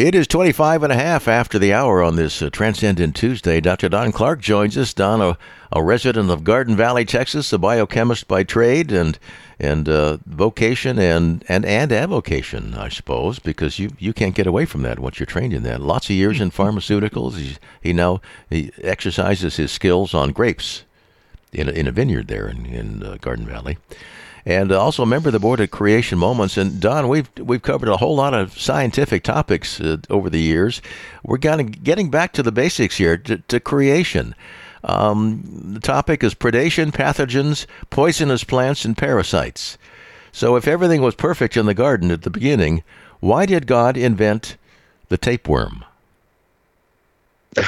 It is 25 and a half after the hour on this uh, Transcendent Tuesday. Dr. Don Clark joins us. Don, a, a, resident of Garden Valley, Texas, a biochemist by trade and and uh, vocation and, and and avocation, I suppose, because you, you can't get away from that once you're trained in that. Lots of years in pharmaceuticals. He, he now he exercises his skills on grapes in a, in a vineyard there in, in uh, Garden Valley and also a member of the board of Creation Moments. And Don, we've we've covered a whole lot of scientific topics uh, over the years. We're kind of getting back to the basics here to, to creation. Um, the topic is predation, pathogens, poisonous plants, and parasites. So, if everything was perfect in the garden at the beginning, why did God invent the tapeworm?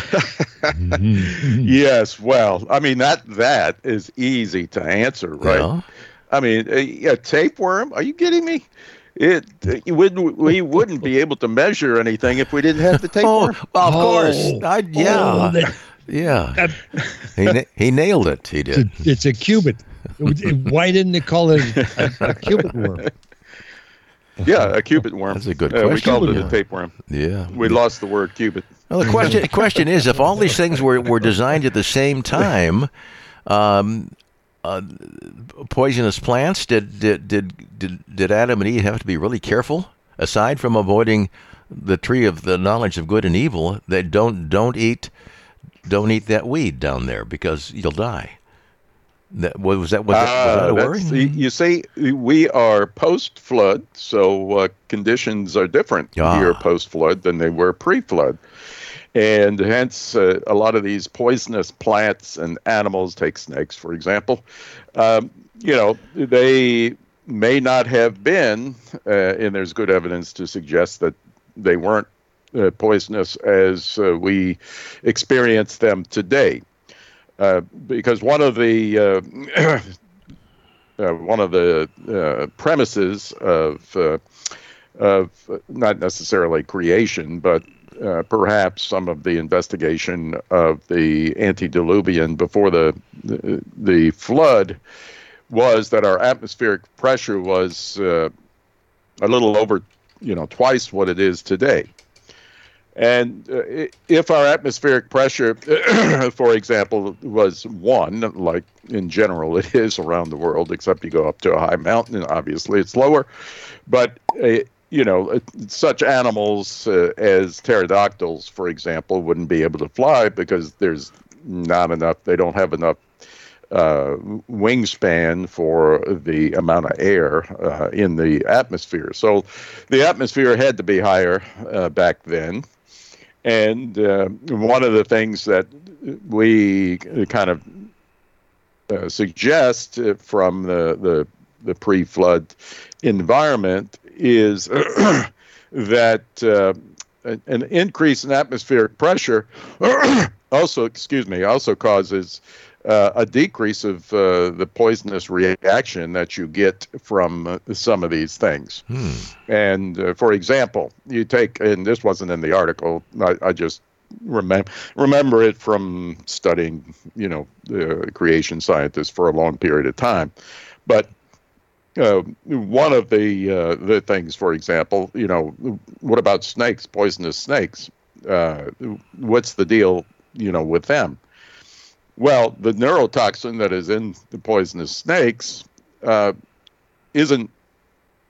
yes, well, I mean that that is easy to answer, right? Yeah. I mean, a, a tapeworm? Are you kidding me? It, it wouldn't we wouldn't be able to measure anything if we didn't have the tapeworm. Oh, well, of oh, course, I, yeah, oh, that, yeah. he he nailed it. He did. It's a, it's a cubit. Why didn't they call it a, a cubit worm? Yeah, a cubit worm. That's a good question. Uh, we called it a tapeworm. Yeah. We lost the word cubit. Well, the question question is, if all these things were, were designed at the same time, um, uh, poisonous plants? Did, did did did did Adam and Eve have to be really careful? Aside from avoiding the tree of the knowledge of good and evil, they don't don't eat don't eat that weed down there because you'll die. That, was that was, that, was that a uh, worry? You see, we are post flood, so uh, conditions are different ah. here post flood than they were pre flood and hence uh, a lot of these poisonous plants and animals, take snakes for example, um, you know, they may not have been, uh, and there's good evidence to suggest that they weren't uh, poisonous as uh, we experience them today. Uh, because one of the uh, one of the premises of of not necessarily creation, but uh, perhaps some of the investigation of the antediluvian before the, the, the flood was that our atmospheric pressure was uh, a little over, you know, twice what it is today. And uh, if our atmospheric pressure, for example, was one, like in general it is around the world, except you go up to a high mountain obviously it's lower. But uh, you know, uh, such animals uh, as pterodactyls, for example, wouldn't be able to fly because there's not enough, they don't have enough uh, wingspan for the amount of air uh, in the atmosphere. So the atmosphere had to be higher uh, back then. And uh, one of the things that we kind of suggest from the, the, the pre flood environment is that uh, an increase in atmospheric pressure also, excuse me, also causes uh, a decrease of uh, the poisonous reaction that you get from uh, some of these things. Hmm. And uh, for example, you take, and this wasn't in the article, I, I just remember remember it from studying, you know, creation scientists for a long period of time. But uh, one of the uh, the things, for example, you know, what about snakes, poisonous snakes? Uh, what's the deal, you know, with them? Well, the neurotoxin that is in the poisonous snakes uh, isn't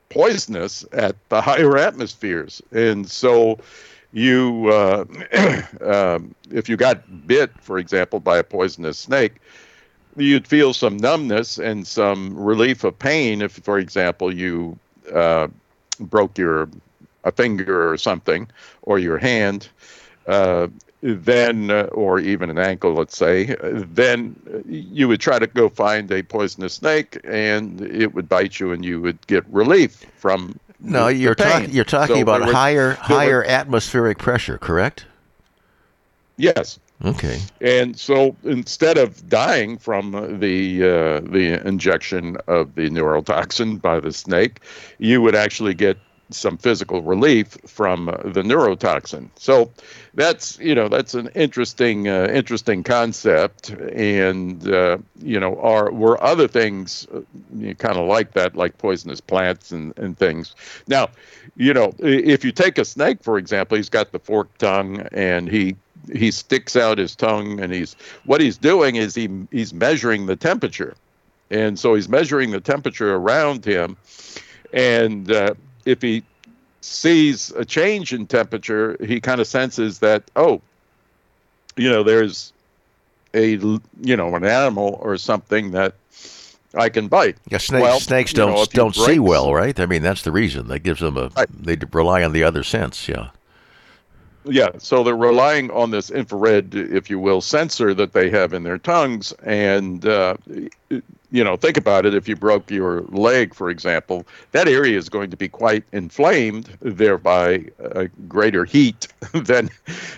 poisonous at the higher atmospheres, and so you, uh, um, if you got bit, for example, by a poisonous snake, you'd feel some numbness and some relief of pain if, for example, you uh, broke your a finger or something or your hand. Uh, then, uh, or even an ankle, let's say, then you would try to go find a poisonous snake, and it would bite you, and you would get relief from. No, you're talking. You're talking so about higher higher were, atmospheric pressure, correct? Yes. Okay. And so instead of dying from the uh, the injection of the neurotoxin by the snake, you would actually get some physical relief from the neurotoxin. So that's you know that's an interesting uh, interesting concept, and uh, you know are were other things uh, kind of like that, like poisonous plants and and things. Now, you know if you take a snake for example, he's got the forked tongue and he he sticks out his tongue and he's what he's doing is he he's measuring the temperature and so he's measuring the temperature around him and uh, if he sees a change in temperature he kind of senses that oh you know there's a you know an animal or something that I can bite. Yeah, snakes, well, snakes don't know, don't see well, right? I mean, that's the reason that gives them a. Right. They rely on the other sense. Yeah. Yeah, so they're relying on this infrared, if you will, sensor that they have in their tongues. And, uh, you know, think about it. If you broke your leg, for example, that area is going to be quite inflamed, thereby a greater heat than,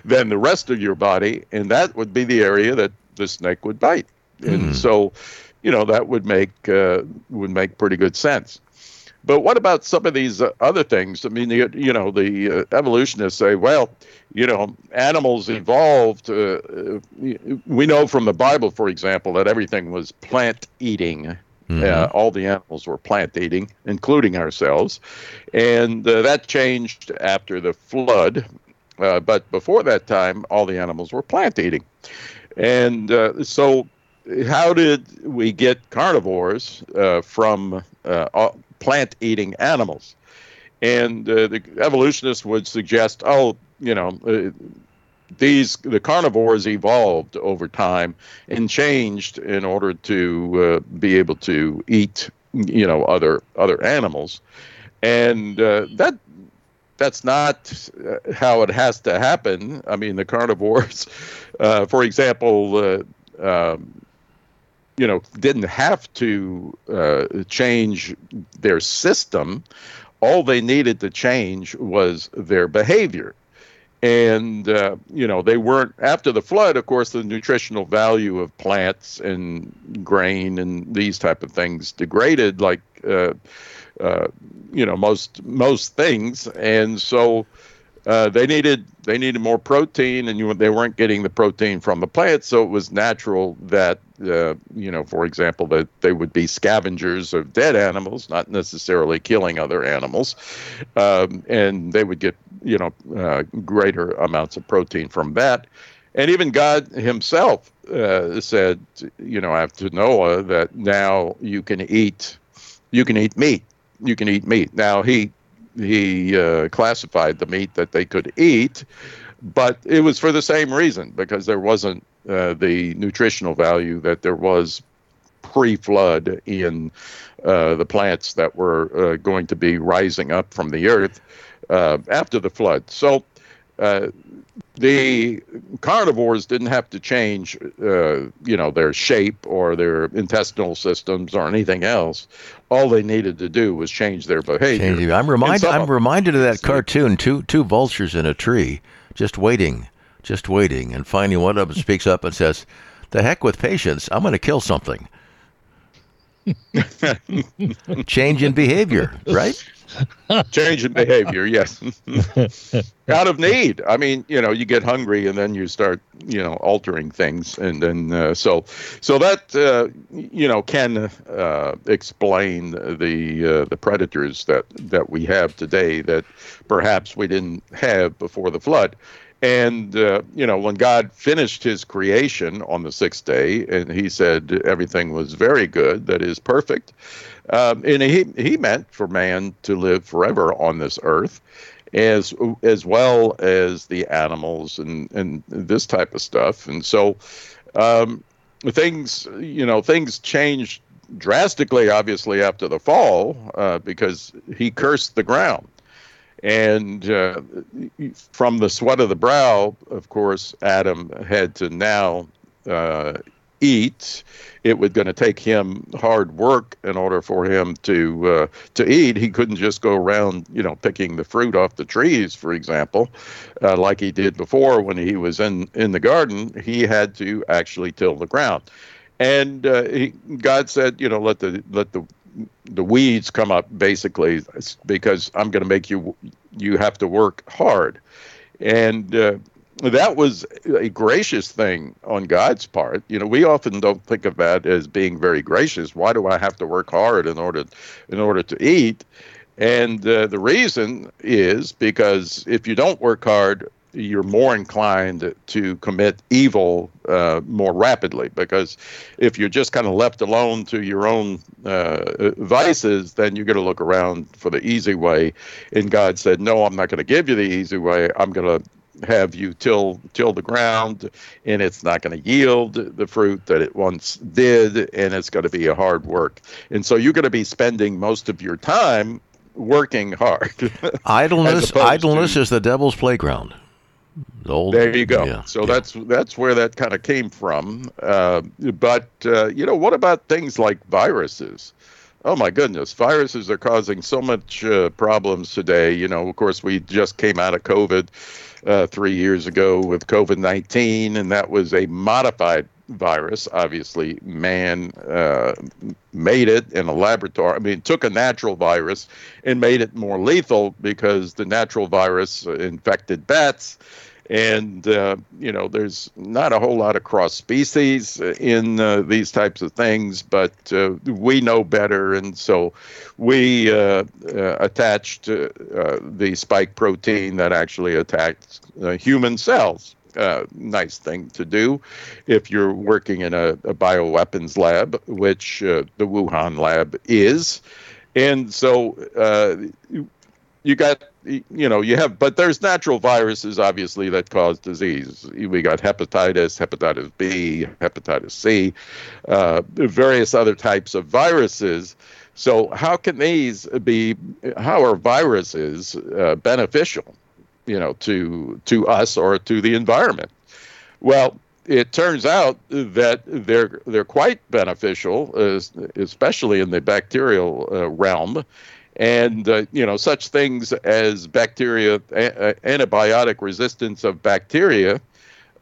than the rest of your body. And that would be the area that the snake would bite. And mm. so, you know, that would make, uh, would make pretty good sense. But what about some of these uh, other things? I mean, you, you know, the uh, evolutionists say, well, you know, animals evolved. Uh, uh we know from the Bible, for example, that everything was plant eating. Mm-hmm. Uh, all the animals were plant eating, including ourselves. And uh, that changed after the flood. but before that time, all the animals were plant eating. And so, how did we get carnivores from plant eating animals. And uh, the evolutionists would suggest, oh, you know, uh, these the carnivores evolved over time and changed in order to uh, be able to eat, you know, other other animals, and uh, that that's not uh, how it has to happen. I mean, the carnivores, uh, for example, um, you know, didn't have to uh, change their system. All they needed to change was their behavior. And, uh, you know, they weren't, after the flood, of course, the nutritional value of plants and grain and these type of things degraded like, uh, uh you know, most, most things. And so, uh, they needed they needed more protein, and you, they weren't getting the protein from the plants, so it was natural that uh, you know, for example, that they would be scavengers of dead animals, not necessarily killing other animals, um, and they would get you know uh, greater amounts of protein from that. And even God Himself uh, said, you know, after Noah, that now you can eat, you can eat meat, you can eat meat. Now He he uh, classified the meat that they could eat, but it was for the same reason because there wasn't uh, the nutritional value that there was pre-flood in uh, the plants that were uh, going to be rising up from the earth uh, after the flood. So uh, the carnivores didn't have to change, uh, you know, their shape or their intestinal systems or anything else. All they needed to do was change their behavior. Change. I'm reminded. I'm reminded of that cartoon: two two vultures in a tree, just waiting, just waiting, and finally one of them speaks up and says, "The heck with patience! I'm going to kill something." Change in behavior, right? change in behavior yes. Out of need. I mean you know you get hungry and then you start you know altering things and then uh, so so that uh, you know can uh, explain the uh, the predators that that we have today that perhaps we didn't have before the flood and, uh, you know, when God finished his creation on the sixth day, and he said everything was very good, that is perfect, um, and he, he meant for man to live forever on this earth. As, as well as the animals and, and this type of stuff. And so um, things, you know, things changed drastically, obviously, after the fall, uh, because he cursed the ground. And uh, from the sweat of the brow, of course, Adam had to now uh, eat. It was going to take him hard work in order for him to uh, to eat. He couldn't just go around, you know, picking the fruit off the trees, for example, uh, like he did before when he was in in the garden. He had to actually till the ground, and uh, he, God said, you know, let the let the the weeds come up basically because I'm going to make you you have to work hard, and uh, that was a gracious thing on God's part. You know, we often don't think of that as being very gracious. Why do I have to work hard in order in order to eat? And uh, the reason is because if you don't work hard, you're more inclined to commit evil uh, more rapidly. Because if you're just kind of left alone to your own uh, vices, then you're going to look around for the easy way. And God said, No, I'm not going to give you the easy way. I'm going to have you till till the ground and it's not going to yield the fruit that it once did and it's going to be a hard work and so you're going to be spending most of your time working hard idleness idleness to, is the devil's playground old, there you go yeah, so yeah. that's that's where that kind of came from uh, but uh, you know what about things like viruses Oh my goodness, viruses are causing so much uh, problems today. You know, of course, we just came out of COVID uh, three years ago with COVID 19, and that was a modified virus. Obviously, man uh, made it in a laboratory. I mean, took a natural virus and made it more lethal because the natural virus infected bats and uh, you know there's not a whole lot of cross species in uh, these types of things but uh, we know better and so we uh, uh, attached uh, the spike protein that actually attacks human cells nice thing to do if you're working in a, a bioweapons lab which the wuhan lab is. And so you got you know you have but there's natural viruses obviously that cause disease. We got hepatitis hepatitis b hepatitis c uh, various other types of viruses. So how can these be how are viruses uh, beneficial you know to to us or to the environment. Well it turns out that they're they're quite beneficial, especially in the bacterial uh, realm, and uh, you know such things as bacteria a- antibiotic resistance of bacteria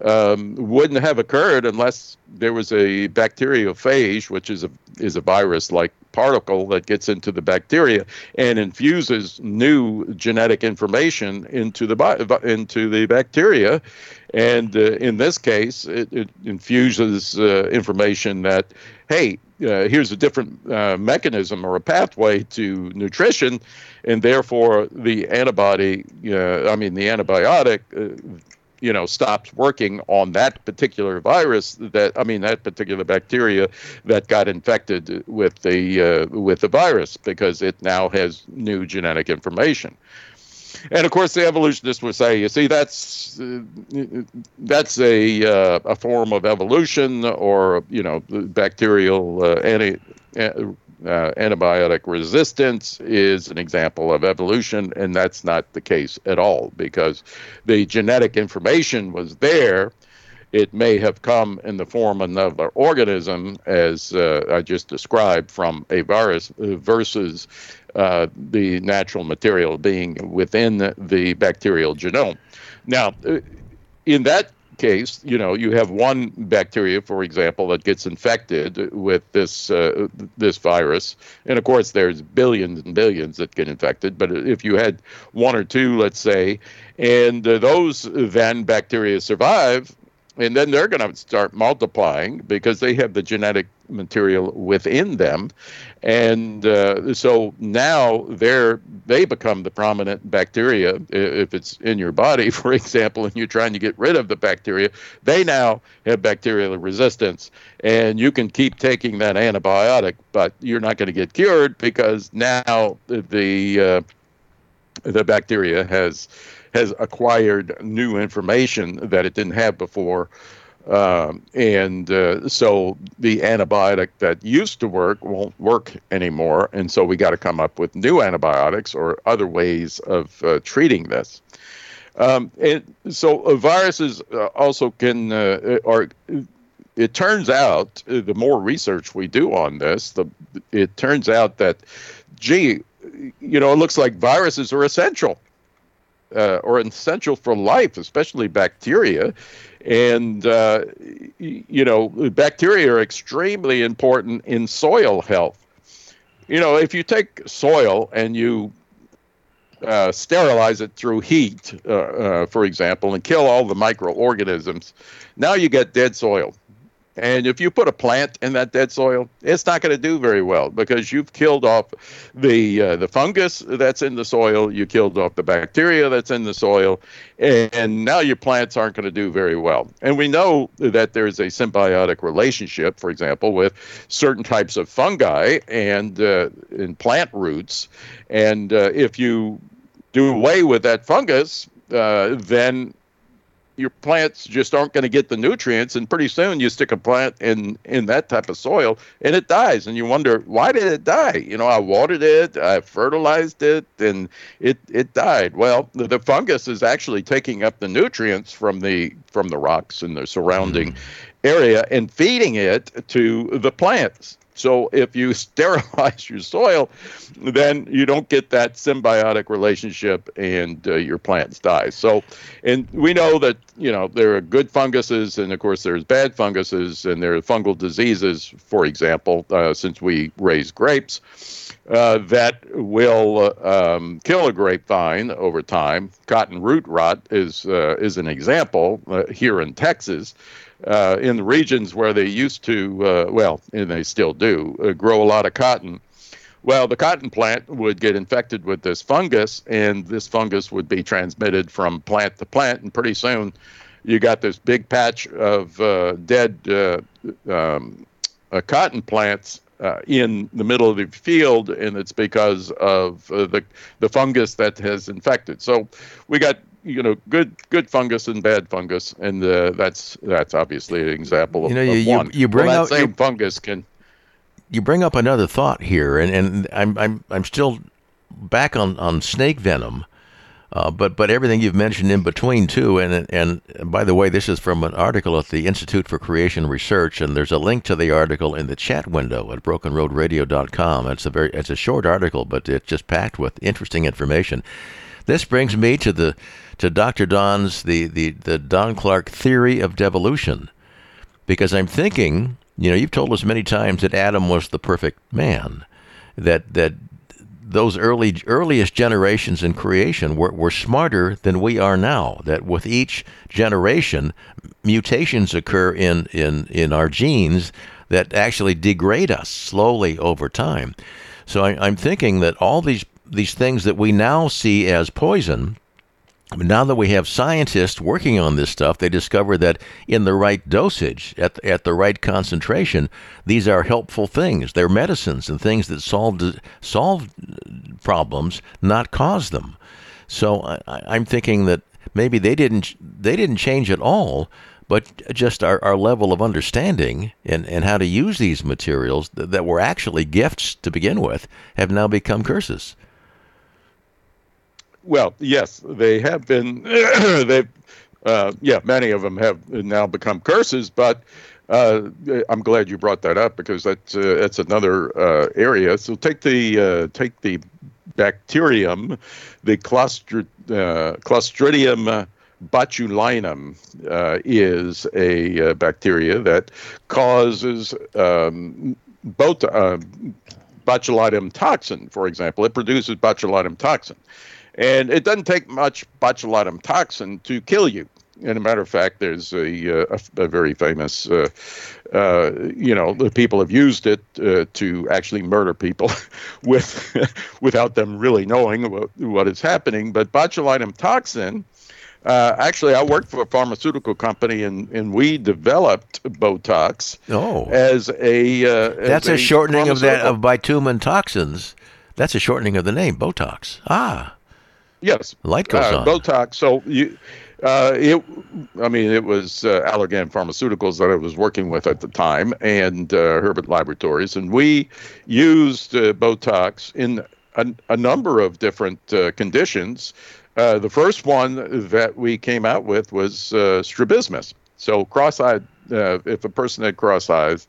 um, wouldn't have occurred unless there was a bacteriophage, which is a is a virus-like particle that gets into the bacteria and infuses new genetic information into the into the bacteria, and uh, in this case, it, it infuses uh, information that hey, uh, here's a different uh, mechanism or a pathway to nutrition, and therefore the antibody, uh, I mean the antibiotic, uh, you know, stops working on that particular virus that I mean that particular bacteria that got infected with the uh, with the virus because it now has new genetic information and of course, the evolutionists would say, you see, that's uh, that's a uh, a form of evolution, or you know, bacterial uh, anti. Uh, antibiotic resistance is an example of evolution, and that's not the case at all because the genetic information was there. It may have come in the form of another organism, as uh, I just described, from a virus versus uh, the natural material being within the bacterial genome. Now, uh, in that case, you know, you have one bacteria, for example, that gets infected with this uh, this virus, and of course, there's billions and billions that get infected. But if you had one or two, let's say, and uh, those then bacteria survive, and then they're going to start multiplying because they have the genetic material within them. And uh, so now they're they become the prominent bacteria if it's in your body for example and you're trying to get rid of the bacteria they now have bacterial resistance. And you can keep taking that antibiotic but you're not going to get cured because now the uh, the bacteria has has acquired new information that it didn't have before. Um, and uh, so the antibiotic that used to work won't work anymore. And so we got to come up with new antibiotics or other ways of uh, treating this. Um, and so viruses uh, also can, uh, or it turns out, uh, the more research we do on this, the it turns out that, gee, you know, it looks like viruses are essential uh, or essential for life, especially bacteria. And, uh, you know, bacteria are extremely important in soil health. you know, if you take soil and you uh, sterilize it through heat, uh, uh, for example, and kill all the microorganisms, now you get dead soil. And if you put a plant in that dead soil, it's not going to do very well because you've killed off the uh, the fungus that's in the soil, you killed off the bacteria that's in the soil, and now your plants aren't going to do very well. And we know that there's a symbiotic relationship, for example, with certain types of fungi and uh, in plant roots. And uh, if you do away with that fungus, uh, then your plants just aren't going to get the nutrients and pretty soon you stick a plant in in that type of soil and it dies and you wonder why did it die? You know i watered it i fertilized it and it it died. Well the, the fungus is actually taking up the nutrients from the from the rocks and the surrounding mm. area and feeding it to the plants so if you sterilize your soil, then you don't get that symbiotic relationship, and uh, your plants die. So, and we know that you know there are good funguses, and of course there's bad funguses, and there are fungal diseases. For example, uh, since we raise grapes. Uh, that will um, kill a grapevine over time. Cotton root rot is uh, is an example uh, here in Texas uh, in the regions where they used to, uh, well, and they still do, uh, grow a lot of cotton. Well, the cotton plant would get infected with this fungus, and this fungus would be transmitted from plant to plant, and pretty soon you got this big patch of uh, dead uh, um, uh, cotton plants uh, in the middle of the field, and it's because of uh, the the fungus that has infected. So we got you know good good fungus and bad fungus, and uh, that's that's obviously an example of, you know, you. You, you bring well, that same fungus can. You bring up another thought here, and, and I'm I'm I'm still back on, on snake venom, uh, but but everything you've mentioned in between too, and and by the way, this is from an article at the Institute for Creation Research, and there's a link to the article in the chat window at BrokenRoadRadio.com. It's a very it's a short article, but it's just packed with interesting information. This brings me to the to Dr. Don's the, the, the Don Clark theory of devolution. Because I'm thinking, you know, you've told us many times that Adam was the perfect man, that that those early earliest generations in creation were, were smarter than we are now. That with each generation, mutations occur in, in, in our genes that actually degrade us slowly over time. So I, I'm thinking that all these these things that we now see as poison now that we have scientists working on this stuff, they discover that in the right dosage, at, at the right concentration, these are helpful things. They're medicines and things that solve solve uh, problems, not cause them. So I, am thinking that maybe they didn't they didn't change at all, but just our, our level of understanding and, and how to use these materials that, that were actually gifts to begin with have now become curses. Well, yes, they have been. they've, uh, yeah, many of them have now become curses. But uh, I'm glad you brought that up because that's uh, that's another uh, area. So take the uh, take the bacterium, the uh, Clostridium botulinum is a bacteria that causes um, both botulinum toxin, for example. It produces botulinum toxin. And it doesn't take much botulinum toxin to kill you. And a matter of fact, there's a, uh, a, a very famous, uh, uh, you know, the people have used it uh, to actually murder people with, without them really knowing what, what is happening. But botulinum toxin, uh, actually, I worked for a pharmaceutical company, and, and we developed Botox. Oh, as a uh, that's a, a shortening of that of botulinum toxins. That's a shortening of the name Botox. Ah, Yes, light goes uh, on. Botox. So you, uh, it. I mean, it was uh, Allergan Pharmaceuticals that I was working with at the time, and uh, Herbert Laboratories, and we used uh, Botox in a, a, number of different uh, conditions. the first one that we came out with was strabismus. So cross-eyed uh, if a person had cross eyes,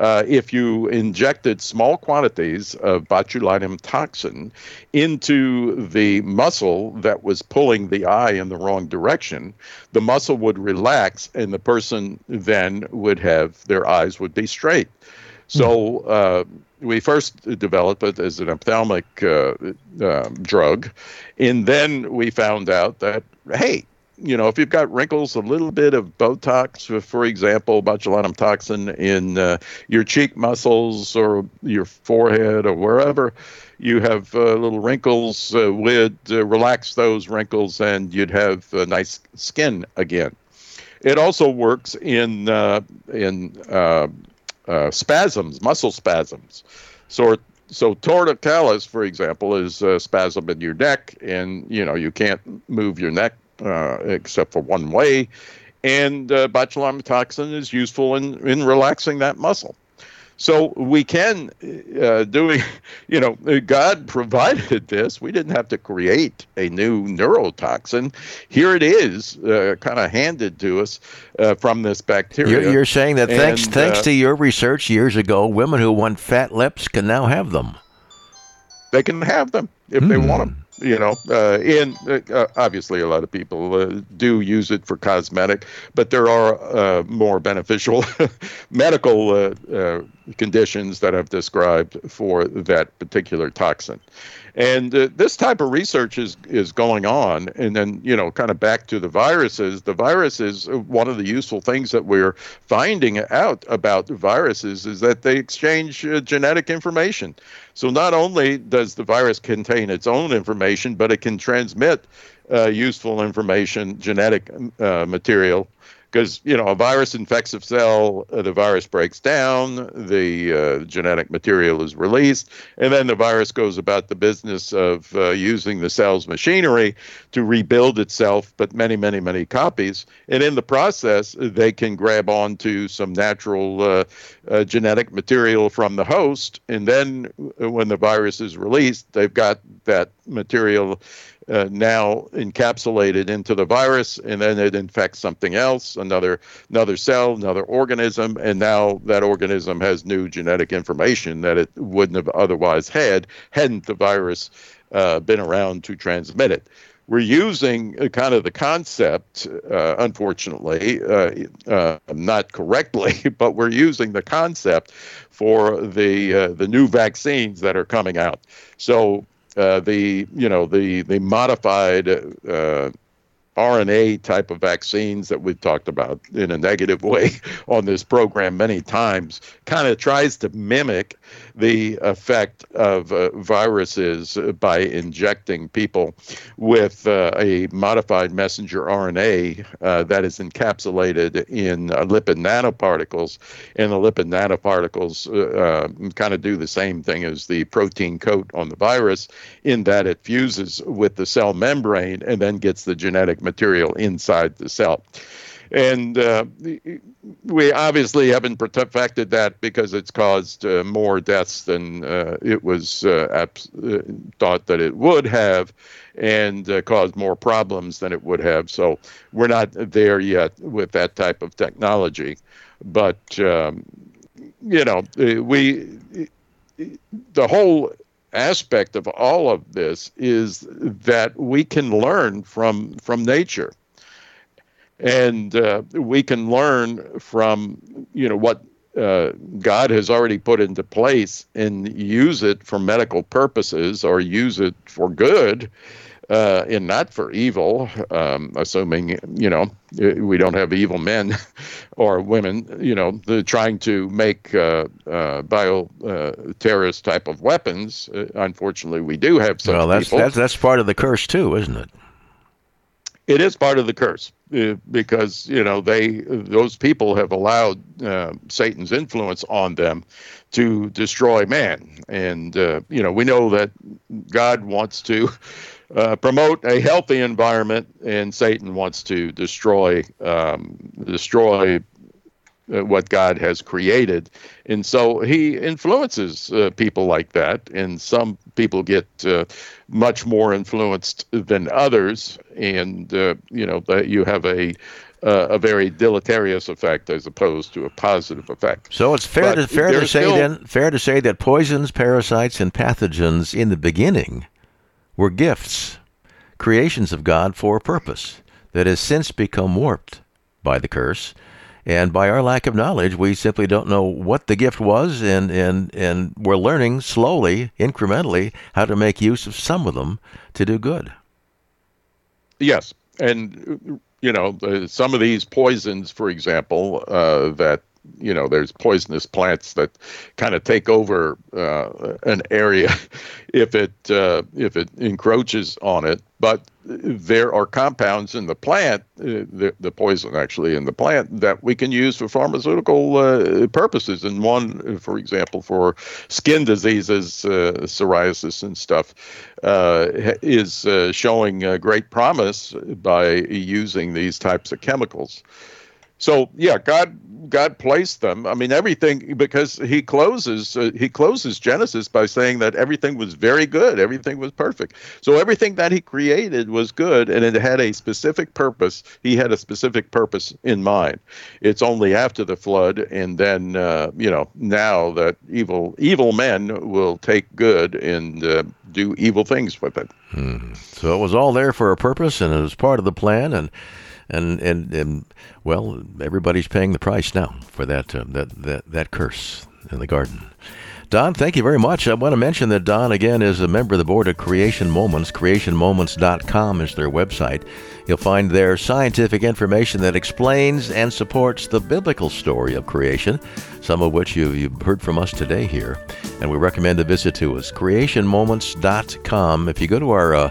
uh, if you injected small quantities of botulinum toxin into the muscle that was pulling the eye in the wrong direction, the muscle would relax and the person then would have their eyes would be straight. So uh, we first developed it as an ophthalmic uh, uh, drug, and then we found out that hey, you know, if you've got wrinkles, a little bit of Botox, for example, botulinum toxin in uh, your cheek muscles or your forehead or wherever you have uh, little wrinkles, uh, would uh, relax those wrinkles and you'd have nice skin again. It also works in uh, in uh, spasms, muscle spasms. So so torticollis, for example, is a spasm in your neck, and you know you can't move your neck uh, except for one way. And uh, botulinum toxin is useful in, in relaxing that muscle. So we can uh, doing, you know, God provided this. We didn't have to create a new neurotoxin. Here it is, uh, kind of handed to us uh, from this bacteria. You're, you're saying that thanks and, thanks uh, to your research years ago, women who want fat lips can now have them. They can have them if they want them you know, uh, and uh, obviously a lot of people uh, do use it for cosmetic, but there are uh, more beneficial medical uh, uh, conditions that I've described for that particular toxin. And uh, this type of research is is going on. And then, you know, kind of back to the viruses. The viruses. one of the useful things that we're finding out about viruses is that they exchange uh, genetic information. So not only does the virus contain its own information, but it can transmit uh, useful information, genetic uh, material because you know a virus infects a cell, uh, the virus breaks down, the uh, genetic material is released, and then the virus goes about the business of uh, using the cell's machinery to rebuild itself, but many, many, many copies. And in the process, they can grab onto some natural uh, uh, genetic material from the host, and then uh, when the virus is released, they've got that material uh, now encapsulated into the virus, and then it infects something else, another another cell, another organism, and now that organism has new genetic information that it wouldn't have otherwise had hadn't the virus uh, been around to transmit it. We're using uh, kind of the concept, uh, unfortunately, uh, uh, not correctly, but we're using the concept for the the new vaccines that are coming out. So uh, the you know the the modified uh, RNA type of vaccines that we've talked about in a negative way on this program many times kind of tries to mimic the effect of uh, viruses by injecting people with uh, a modified messenger RNA uh, that is encapsulated in uh, lipid nanoparticles. And the lipid nanoparticles uh, um, kind of do the same thing as the protein coat on the virus in that it fuses with the cell membrane and then gets the genetic material inside the cell. And uh, we obviously haven't perfected that because it's caused uh, more deaths than uh, it was uh, abs- uh, thought that it would have and uh, caused more problems than it would have. So we're not there yet with that type of technology. But, um, you know, we, the whole aspect of all of this is that we can learn from from nature and uh, we can learn from you know what uh, God has already put into place and use it for medical purposes or use it for good uh, and not for evil, um, assuming, you know, we don't have evil men or women, you know, trying to make uh, uh, bio uh, terrorist type of weapons. Uh, unfortunately, we do have some. Well, that's, people. that's, that's part of the curse, too, isn't it? It is part of the curse uh, because you know they those people have allowed uh, Satan's influence on them to destroy man, and uh, you know we know that God wants to uh, promote a healthy environment, and Satan wants to destroy um, destroy uh, what God has created. And so he influences uh, people like that. And some people get uh, much more influenced than others. And, uh, you know, that you have a, uh, a very deleterious effect as opposed to a positive effect. So it's fair but to fair to say still, then fair to say that poisons, parasites, and pathogens in the beginning were gifts, creations of God for a purpose that has since become warped by the curse And by our lack of knowledge, we simply don't know what the gift was, and, and, and we're learning slowly, incrementally, how to make use of some of them to do good. Yes. And, you know, some of these poisons, for example, uh, that you know there's poisonous plants that kind of take over uh, an area if it uh, if it encroaches on it. But there are compounds in the plant uh, the, the poison actually in the plant that we can use for pharmaceutical uh, purposes. And one for example for skin diseases uh, psoriasis and stuff is showing great promise by using these types of chemicals so yeah god God placed them. I mean, everything because He closes uh, He closes Genesis by saying that everything was very good, everything was perfect. So everything that He created was good, and it had a specific purpose. He had a specific purpose in mind. It's only after the flood, and then uh, you know now that evil evil men will take good and uh, do evil things with it. Hmm. So it was all there for a purpose, and it was part of the plan, and and and, and well, everybody's paying the price now for that uh, that that that curse in the garden. Don, thank you very much. I want to mention that Don, again, is a member of the board of Creation Moments. CreationMoments.com is their website. You'll find there scientific information that explains and supports the biblical story of creation, some of which you, you've heard from us today here. And we recommend a visit to us, CreationMoments.com. If you go to our, uh,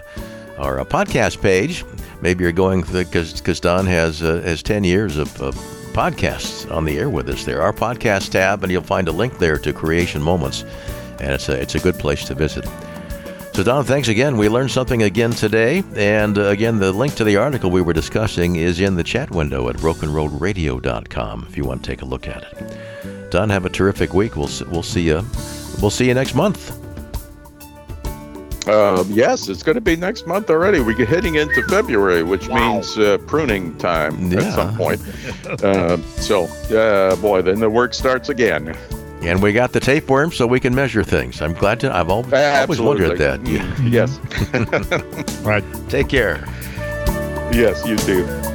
our uh, podcast page, maybe you're going because because Don has uh, has ten years of, of, podcasts on the air with us. There, our podcast tab, and you'll find a link there to Creation Moments, and it's a it's a good place to visit. So Don, thanks again. We learned something again today, and uh, again, the link to the article we were discussing is in the chat window at brokenroadradio.com if you want to take a look at it. Don, have a terrific week. We'll we'll see you we'll see you next month. Uh, yes, it's going to be next month already. We're heading into February, which wow. means uh, pruning time yeah. at some point. uh, so, uh, boy, then the work starts again. And we got the tapeworm so we can measure things. I'm glad to. I've always, always wondered that. Mm, yes. right. Take care. Yes, you too.